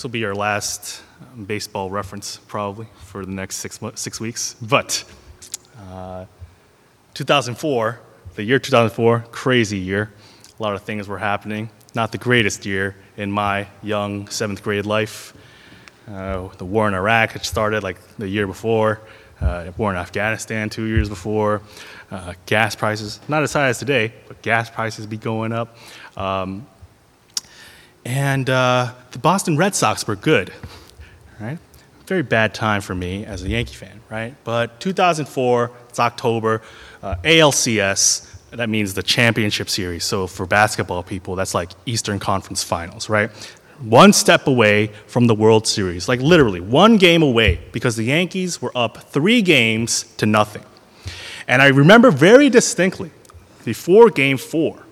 This will be our last um, baseball reference, probably, for the next six, six weeks. But uh, 2004, the year 2004, crazy year. A lot of things were happening. Not the greatest year in my young seventh grade life. Uh, the war in Iraq had started like the year before. Uh, war in Afghanistan two years before. Uh, gas prices, not as high as today, but gas prices be going up. Um, and uh, the Boston Red Sox were good, right? Very bad time for me as a Yankee fan, right? But 2004, it's October, uh, ALCS, that means the championship series. So for basketball people, that's like Eastern Conference Finals, right? One step away from the World Series, like literally one game away, because the Yankees were up three games to nothing. And I remember very distinctly before game four,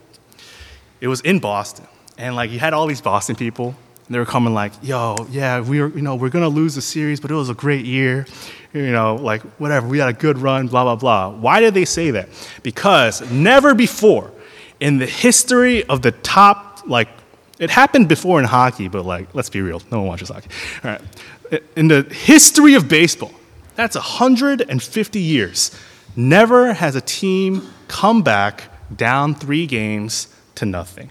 it was in Boston and like you had all these Boston people, and they were coming like, "Yo, yeah, we were, you know, we're gonna lose the series, but it was a great year, you know, like whatever, we had a good run, blah blah blah." Why did they say that? Because never before in the history of the top, like, it happened before in hockey, but like, let's be real, no one watches hockey. All right, in the history of baseball, that's 150 years. Never has a team come back down three games to nothing.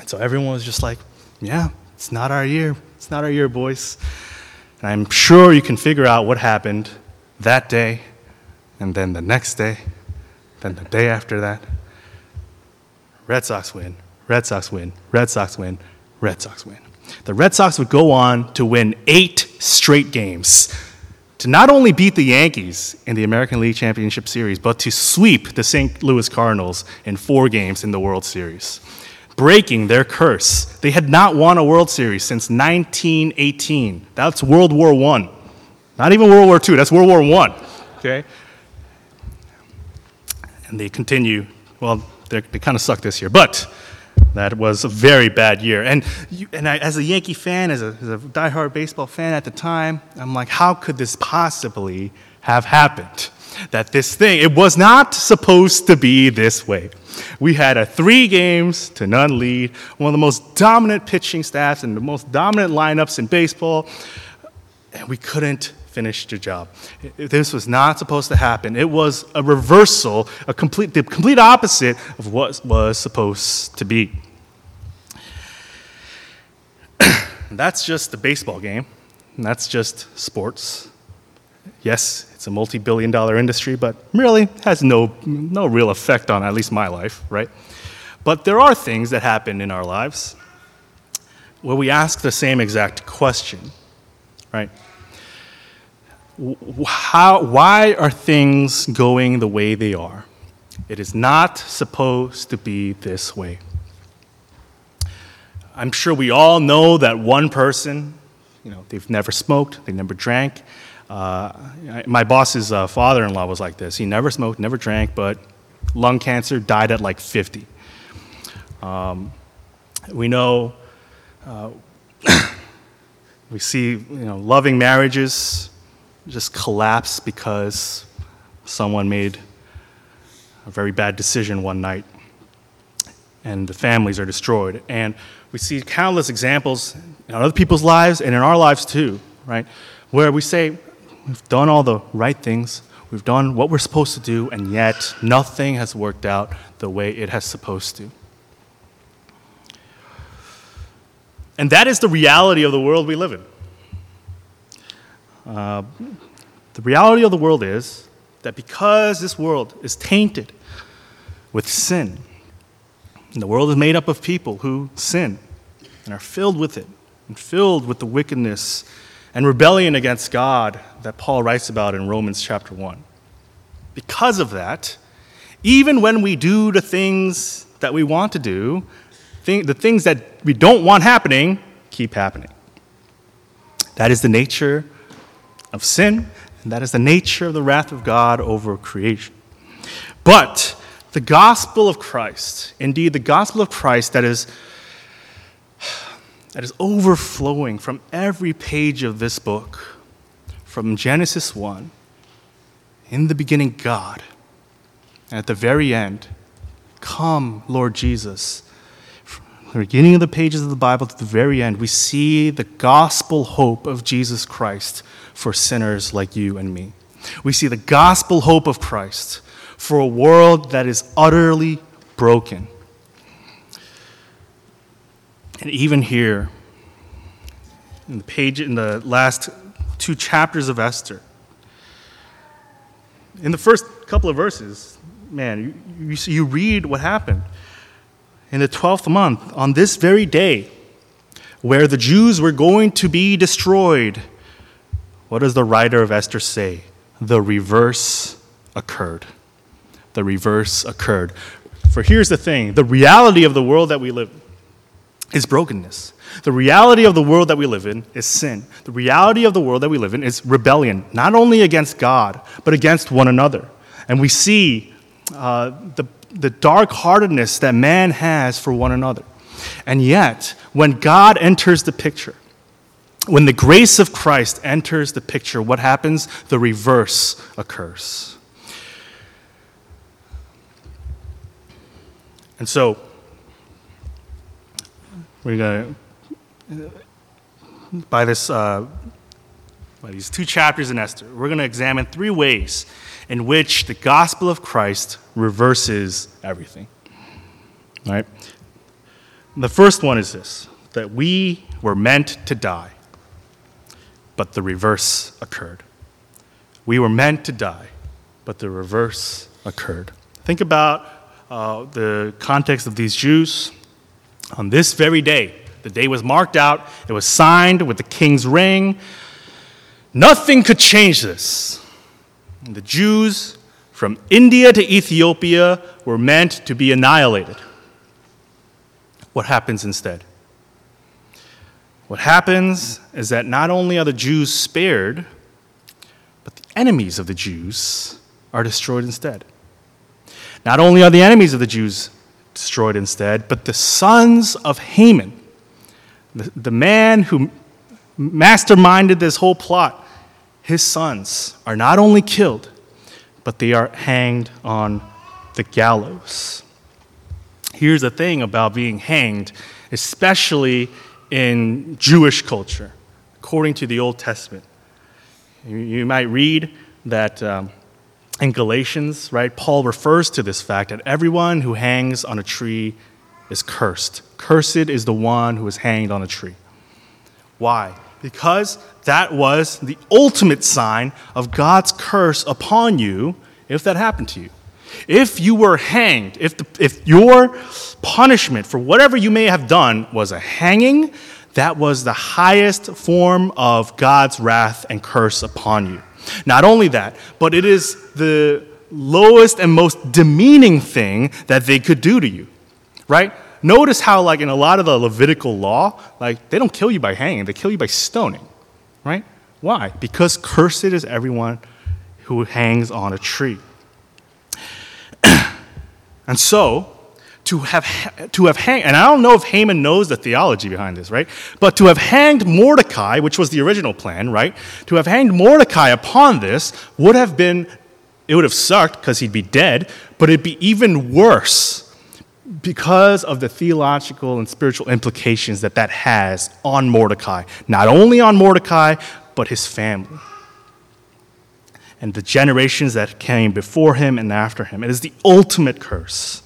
And so everyone was just like, yeah, it's not our year. It's not our year, boys. And I'm sure you can figure out what happened that day, and then the next day, then the day after that. Red Sox win, Red Sox win, Red Sox win, Red Sox win. The Red Sox would go on to win eight straight games to not only beat the Yankees in the American League Championship Series, but to sweep the St. Louis Cardinals in four games in the World Series breaking their curse. They had not won a World Series since 1918. That's World War I. Not even World War II, that's World War I. Okay? And they continue, well, they kind of suck this year, but that was a very bad year. And, you, and I, as a Yankee fan, as a, as a diehard baseball fan at the time, I'm like, how could this possibly have happened? That this thing, it was not supposed to be this way. We had a three games to none lead, one of the most dominant pitching staffs and the most dominant lineups in baseball, and we couldn't finish the job. This was not supposed to happen. It was a reversal, a complete, the complete opposite of what was supposed to be. that's just the baseball game. that's just sports. Yes, it's a multi billion dollar industry, but really has no, no real effect on at least my life, right? But there are things that happen in our lives where we ask the same exact question, right? How, why are things going the way they are? It is not supposed to be this way. I'm sure we all know that one person, you know, they've never smoked, they never drank, uh, my boss's uh, father in law was like this. He never smoked, never drank, but lung cancer, died at like 50. Um, we know, uh, we see you know, loving marriages just collapse because someone made a very bad decision one night and the families are destroyed. And we see countless examples in other people's lives and in our lives too, right? Where we say, We've done all the right things. We've done what we're supposed to do, and yet nothing has worked out the way it has supposed to. And that is the reality of the world we live in. Uh, the reality of the world is that because this world is tainted with sin, the world is made up of people who sin and are filled with it, and filled with the wickedness and rebellion against God that Paul writes about in Romans chapter 1. Because of that, even when we do the things that we want to do, the things that we don't want happening keep happening. That is the nature of sin, and that is the nature of the wrath of God over creation. But the gospel of Christ, indeed, the gospel of Christ that is that is overflowing from every page of this book, from Genesis 1. In the beginning, God. And at the very end, come, Lord Jesus. From the beginning of the pages of the Bible to the very end, we see the gospel hope of Jesus Christ for sinners like you and me. We see the gospel hope of Christ for a world that is utterly broken. And even here, in the page in the last two chapters of Esther, in the first couple of verses, man, you, you, you read what happened. In the 12th month, on this very day, where the Jews were going to be destroyed, what does the writer of Esther say? The reverse occurred. The reverse occurred. For here's the thing the reality of the world that we live in is brokenness. The reality of the world that we live in is sin. The reality of the world that we live in is rebellion, not only against God, but against one another. And we see uh, the, the dark heartedness that man has for one another. And yet, when God enters the picture, when the grace of Christ enters the picture, what happens? The reverse occurs. And so, we're going to, by this, uh, by these two chapters in Esther, we're going to examine three ways in which the gospel of Christ reverses everything. All right? The first one is this that we were meant to die, but the reverse occurred. We were meant to die, but the reverse occurred. Think about uh, the context of these Jews. On this very day, the day was marked out, it was signed with the king's ring. Nothing could change this. The Jews from India to Ethiopia were meant to be annihilated. What happens instead? What happens is that not only are the Jews spared, but the enemies of the Jews are destroyed instead. Not only are the enemies of the Jews destroyed instead, but the sons of Haman, the, the man who masterminded this whole plot, his sons are not only killed, but they are hanged on the gallows. Here's the thing about being hanged, especially in Jewish culture, according to the Old Testament. You, you might read that um, in Galatians, right, Paul refers to this fact that everyone who hangs on a tree is cursed. Cursed is the one who is hanged on a tree. Why? Because that was the ultimate sign of God's curse upon you if that happened to you. If you were hanged, if, the, if your punishment for whatever you may have done was a hanging, that was the highest form of God's wrath and curse upon you. Not only that, but it is the lowest and most demeaning thing that they could do to you, right? Notice how, like in a lot of the Levitical law, like they don't kill you by hanging, they kill you by stoning, right? Why? Because cursed is everyone who hangs on a tree. and so, to have, to have hanged, and I don't know if Haman knows the theology behind this, right? But to have hanged Mordecai, which was the original plan, right? To have hanged Mordecai upon this would have been, it would have sucked because he'd be dead, but it'd be even worse because of the theological and spiritual implications that that has on Mordecai. Not only on Mordecai, but his family and the generations that came before him and after him. It is the ultimate curse.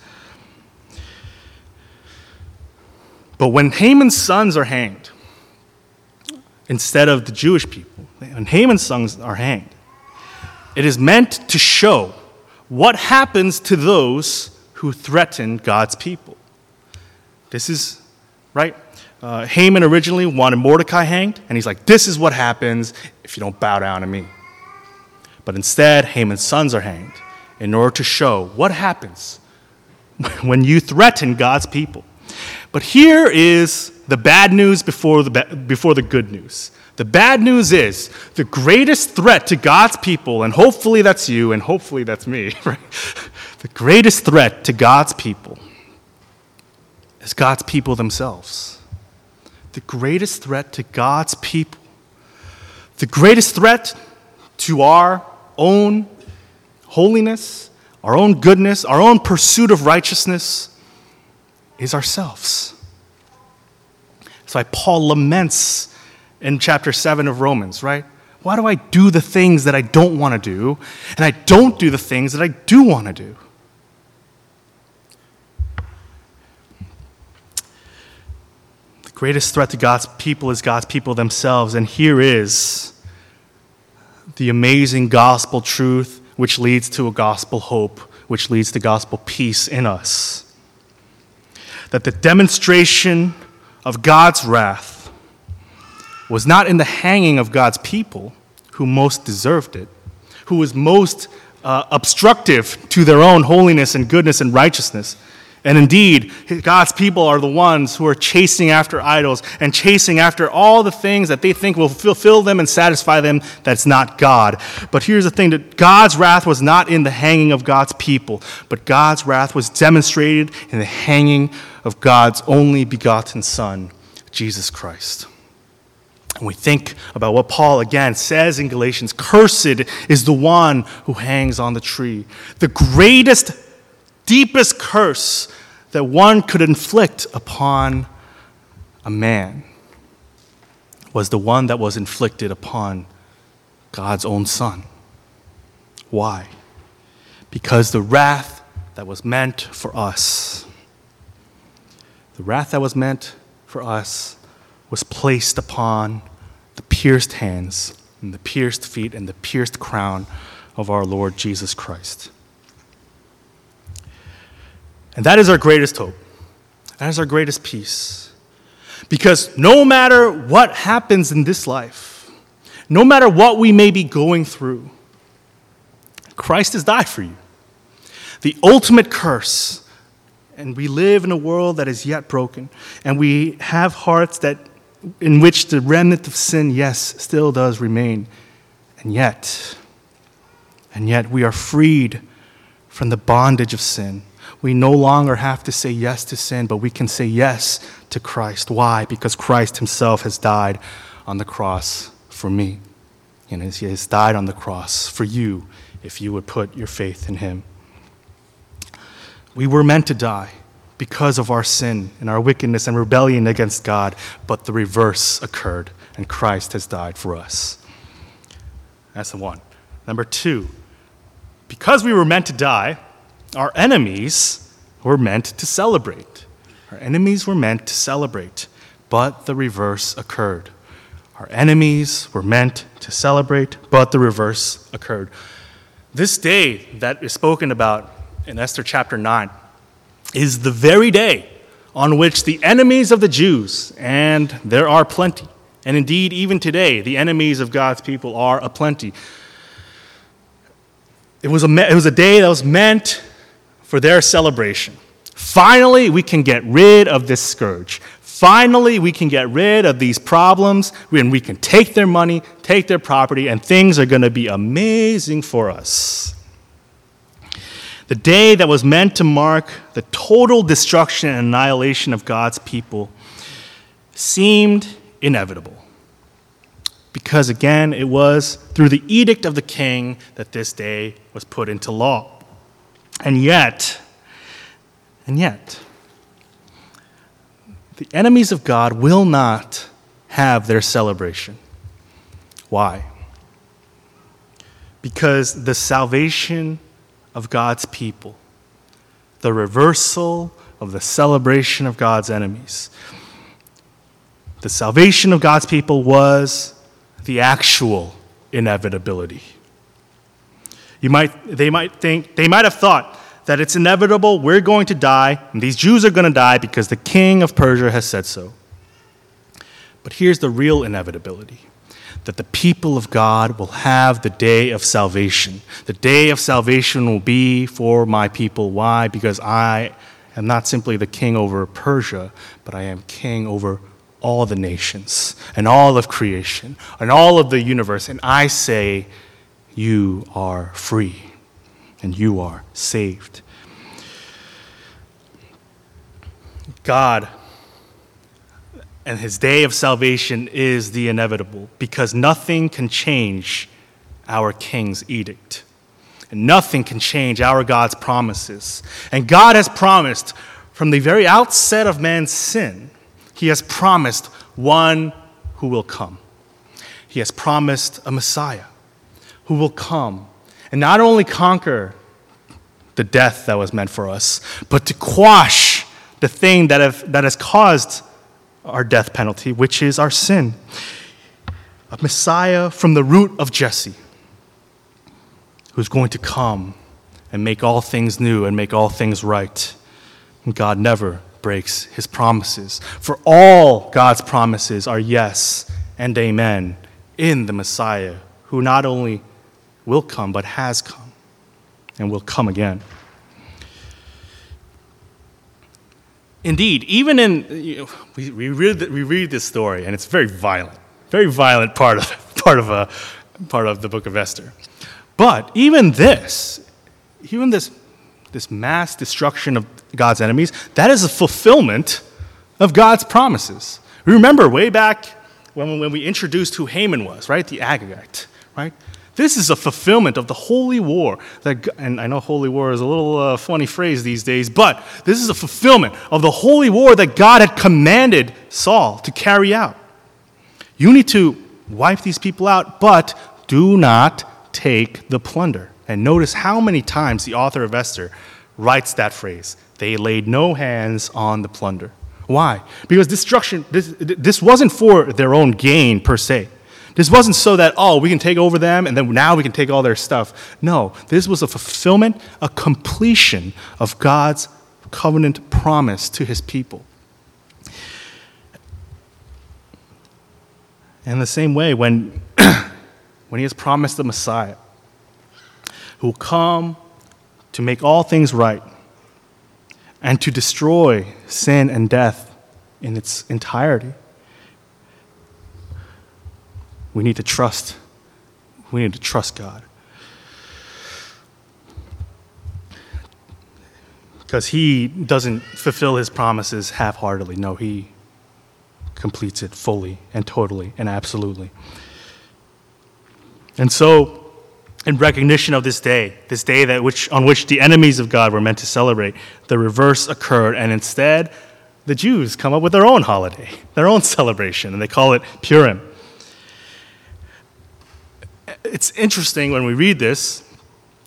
But when Haman's sons are hanged, instead of the Jewish people, when Haman's sons are hanged, it is meant to show what happens to those who threaten God's people. This is, right? Uh, Haman originally wanted Mordecai hanged, and he's like, This is what happens if you don't bow down to me. But instead, Haman's sons are hanged in order to show what happens when you threaten God's people. But here is the bad news before the, before the good news. The bad news is the greatest threat to God's people, and hopefully that's you, and hopefully that's me, right? The greatest threat to God's people is God's people themselves. The greatest threat to God's people, the greatest threat to our own holiness, our own goodness, our own pursuit of righteousness is ourselves. That's why Paul laments in chapter 7 of Romans, right? Why do I do the things that I don't want to do, and I don't do the things that I do want to do? The greatest threat to God's people is God's people themselves, and here is the amazing gospel truth which leads to a gospel hope, which leads to gospel peace in us. That the demonstration of God's wrath was not in the hanging of God's people who most deserved it, who was most uh, obstructive to their own holiness and goodness and righteousness. And indeed, God's people are the ones who are chasing after idols and chasing after all the things that they think will fulfill them and satisfy them. That's not God. But here's the thing that God's wrath was not in the hanging of God's people, but God's wrath was demonstrated in the hanging of God's only begotten Son, Jesus Christ. And we think about what Paul again says in Galatians Cursed is the one who hangs on the tree. The greatest deepest curse that one could inflict upon a man was the one that was inflicted upon God's own Son. Why? Because the wrath that was meant for us, the wrath that was meant for us, was placed upon the pierced hands and the pierced feet and the pierced crown of our Lord Jesus Christ. And that is our greatest hope. That is our greatest peace. Because no matter what happens in this life, no matter what we may be going through, Christ has died for you. The ultimate curse, and we live in a world that is yet broken, and we have hearts that in which the remnant of sin, yes, still does remain. And yet, and yet we are freed from the bondage of sin we no longer have to say yes to sin, but we can say yes to Christ. Why? Because Christ himself has died on the cross for me. And he has died on the cross for you if you would put your faith in him. We were meant to die because of our sin and our wickedness and rebellion against God, but the reverse occurred, and Christ has died for us. That's the one. Number two, because we were meant to die, our enemies were meant to celebrate. Our enemies were meant to celebrate, but the reverse occurred. Our enemies were meant to celebrate, but the reverse occurred. This day that is spoken about in Esther chapter 9 is the very day on which the enemies of the Jews, and there are plenty, and indeed even today, the enemies of God's people are aplenty. It was a, it was a day that was meant for their celebration. Finally, we can get rid of this scourge. Finally, we can get rid of these problems and we can take their money, take their property, and things are going to be amazing for us. The day that was meant to mark the total destruction and annihilation of God's people seemed inevitable. Because again, it was through the edict of the king that this day was put into law. And yet, and yet, the enemies of God will not have their celebration. Why? Because the salvation of God's people, the reversal of the celebration of God's enemies, the salvation of God's people was the actual inevitability. You might, they might think, they might have thought that it's inevitable, we're going to die, and these Jews are going to die because the king of Persia has said so. But here's the real inevitability that the people of God will have the day of salvation. The day of salvation will be for my people. Why? Because I am not simply the king over Persia, but I am king over all the nations and all of creation and all of the universe. And I say, you are free and you are saved. God and his day of salvation is the inevitable because nothing can change our king's edict. And nothing can change our God's promises. And God has promised from the very outset of man's sin, he has promised one who will come. He has promised a Messiah who will come and not only conquer the death that was meant for us, but to quash the thing that, have, that has caused our death penalty, which is our sin. A Messiah from the root of Jesse who's going to come and make all things new and make all things right. And God never breaks his promises. For all God's promises are yes and amen in the Messiah, who not only will come, but has come and will come again. Indeed, even in, you know, we, we, read, we read this story, and it's very violent, very violent part of, part, of a, part of the book of Esther. But even this, even this, this mass destruction of God's enemies, that is a fulfillment of God's promises. Remember way back when, when we introduced who Haman was, right? The Agagite, right? This is a fulfillment of the holy war. That, and I know holy war is a little uh, funny phrase these days, but this is a fulfillment of the holy war that God had commanded Saul to carry out. You need to wipe these people out, but do not take the plunder. And notice how many times the author of Esther writes that phrase they laid no hands on the plunder. Why? Because destruction, this, this wasn't for their own gain per se. This wasn't so that, oh, we can take over them and then now we can take all their stuff. No, this was a fulfillment, a completion of God's covenant promise to his people. In the same way, when when he has promised the Messiah who will come to make all things right and to destroy sin and death in its entirety. We need to trust. We need to trust God. Because he doesn't fulfill his promises half heartedly. No, he completes it fully and totally and absolutely. And so, in recognition of this day, this day that which, on which the enemies of God were meant to celebrate, the reverse occurred, and instead, the Jews come up with their own holiday, their own celebration, and they call it Purim. It's interesting when we read this,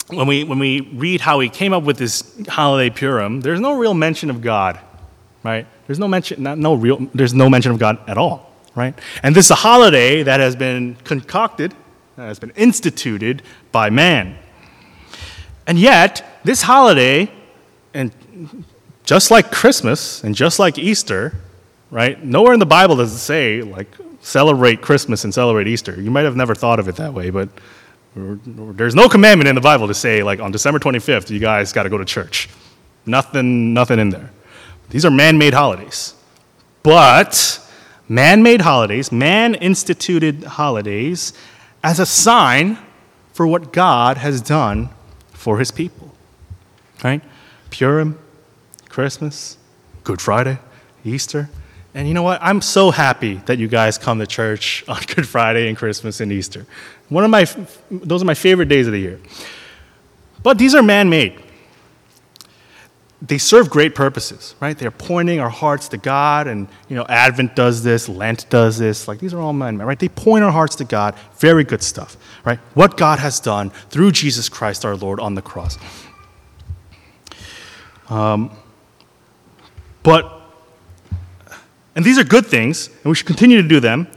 when we, when we read how he came up with this holiday Purim, there's no real mention of God, right? There's no mention, not, no real, there's no mention of God at all, right? And this is a holiday that has been concocted that has been instituted by man. And yet, this holiday, and just like Christmas and just like Easter, right? Nowhere in the Bible does it say, like, celebrate Christmas and celebrate Easter. You might have never thought of it that way, but there's no commandment in the Bible to say, like, on December 25th, you guys got to go to church. Nothing, nothing in there. These are man made holidays. But man made holidays, man instituted holidays, as a sign for what God has done for his people. Right? Purim, Christmas, Good Friday, Easter. And you know what? I'm so happy that you guys come to church on Good Friday and Christmas and Easter. One of my, those are my favorite days of the year. But these are man made they serve great purposes, right? They're pointing our hearts to God, and you know, Advent does this, Lent does this. Like these are all men, right? They point our hearts to God. Very good stuff, right? What God has done through Jesus Christ our Lord on the cross. Um, but, and these are good things, and we should continue to do them.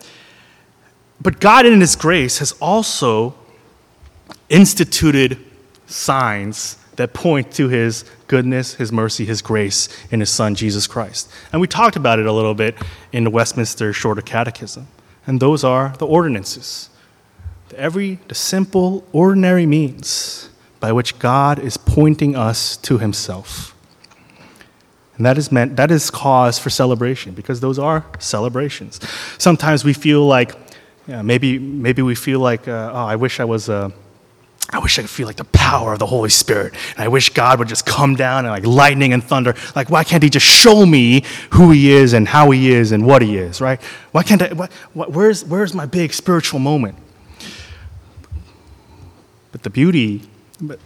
But God, in His grace, has also instituted signs that point to His goodness, His mercy, His grace in His Son, Jesus Christ. And we talked about it a little bit in the Westminster Shorter Catechism. And those are the ordinances. The every, the simple, ordinary means by which God is pointing us to Himself. And that is meant, that is cause for celebration because those are celebrations. Sometimes we feel like, yeah, maybe, maybe we feel like, uh, oh, I wish I was I wish I could feel like the power of the Holy Spirit. And I wish God would just come down and like lightning and thunder. Like, why can't He just show me who He is and how He is and what He is, right? Why can't I? What, where's, where's my big spiritual moment? But the beauty, but,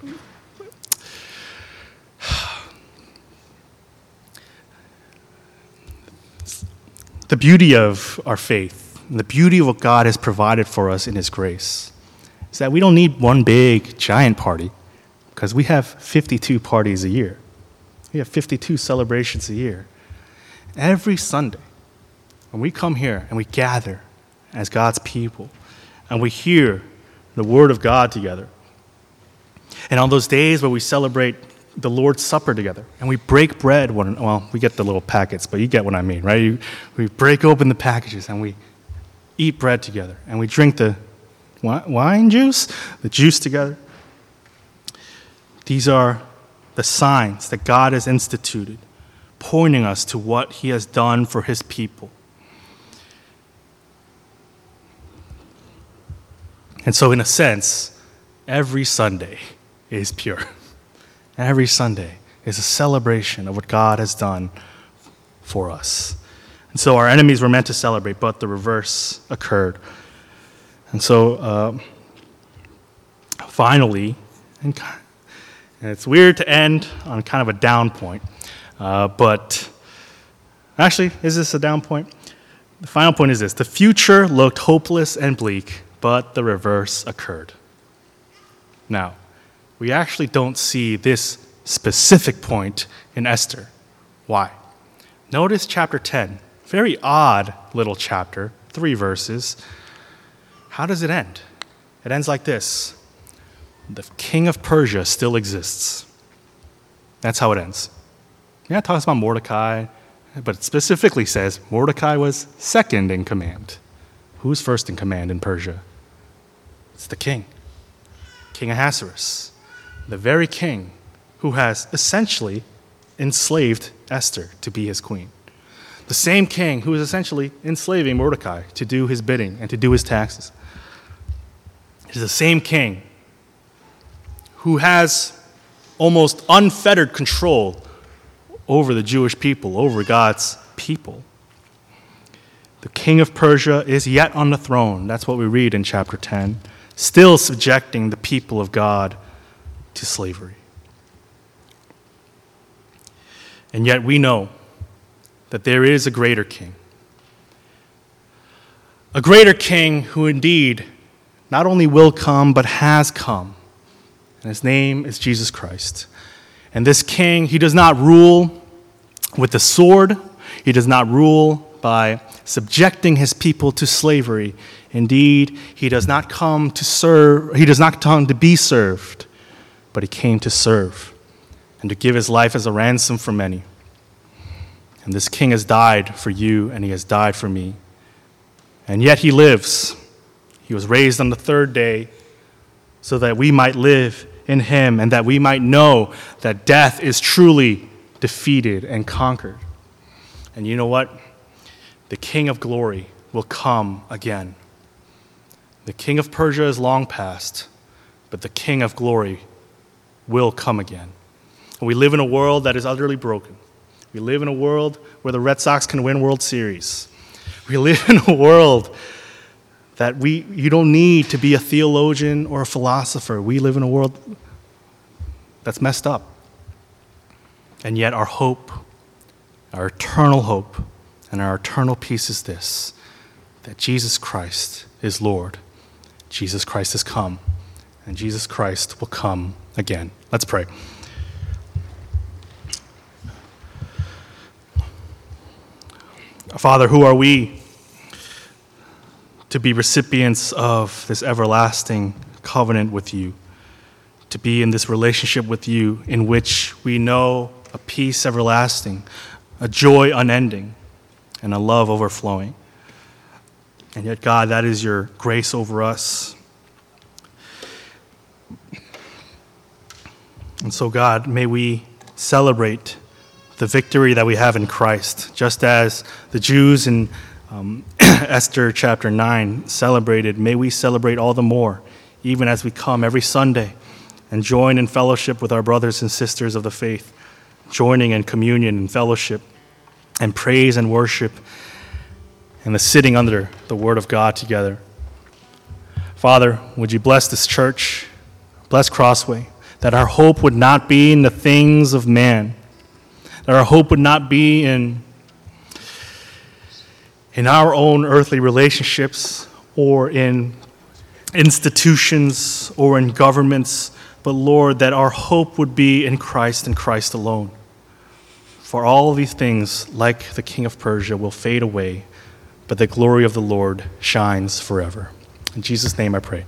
the beauty of our faith and the beauty of what God has provided for us in His grace is that we don't need one big, giant party because we have 52 parties a year. We have 52 celebrations a year. Every Sunday, when we come here and we gather as God's people and we hear the Word of God together, and on those days where we celebrate the Lord's Supper together and we break bread, when, well, we get the little packets, but you get what I mean, right? You, we break open the packages and we eat bread together and we drink the wine juice, the juice together. These are the signs that God has instituted, pointing us to what He has done for His people. And so, in a sense, every Sunday is Purim. Every Sunday is a celebration of what God has done for us. And so, our enemies were meant to celebrate, but the reverse occurred. And so, uh, finally, and it's weird to end on kind of a down point, uh, but actually, is this a down point? The final point is this the future looked hopeless and bleak, but the reverse occurred. Now, we actually don't see this specific point in Esther. Why? Notice chapter 10, very odd little chapter, three verses. How does it end? It ends like this the king of Persia still exists. That's how it ends. Yeah, it talks about Mordecai, but it specifically says Mordecai was second in command. Who's first in command in Persia? It's the king, King Ahasuerus, the very king who has essentially enslaved Esther to be his queen. The same king who is essentially enslaving Mordecai to do his bidding and to do his taxes. It is the same king who has almost unfettered control over the Jewish people, over God's people. The king of Persia is yet on the throne. That's what we read in chapter 10, still subjecting the people of God to slavery. And yet we know that there is a greater king. A greater king who indeed not only will come, but has come and his name is Jesus Christ. And this king, he does not rule with the sword, he does not rule by subjecting his people to slavery. Indeed, he does not come to serve, he does not come to be served, but he came to serve and to give his life as a ransom for many. And this king has died for you, and he has died for me. And yet he lives. He was raised on the third day so that we might live in him and that we might know that death is truly defeated and conquered. And you know what? The King of glory will come again. The King of Persia is long past, but the King of glory will come again. And we live in a world that is utterly broken. We live in a world where the Red Sox can win World Series. We live in a world that we, you don't need to be a theologian or a philosopher. We live in a world that's messed up. And yet, our hope, our eternal hope, and our eternal peace is this that Jesus Christ is Lord. Jesus Christ has come, and Jesus Christ will come again. Let's pray. Father, who are we to be recipients of this everlasting covenant with you, to be in this relationship with you in which we know a peace everlasting, a joy unending, and a love overflowing. And yet, God, that is your grace over us. And so, God, may we celebrate the victory that we have in Christ, just as the Jews in um, Esther chapter 9 celebrated, may we celebrate all the more, even as we come every Sunday and join in fellowship with our brothers and sisters of the faith, joining in communion and fellowship and praise and worship and the sitting under the Word of God together. Father, would you bless this church, bless Crossway, that our hope would not be in the things of man, that our hope would not be in in our own earthly relationships or in institutions or in governments, but Lord, that our hope would be in Christ and Christ alone. For all these things, like the king of Persia, will fade away, but the glory of the Lord shines forever. In Jesus' name I pray.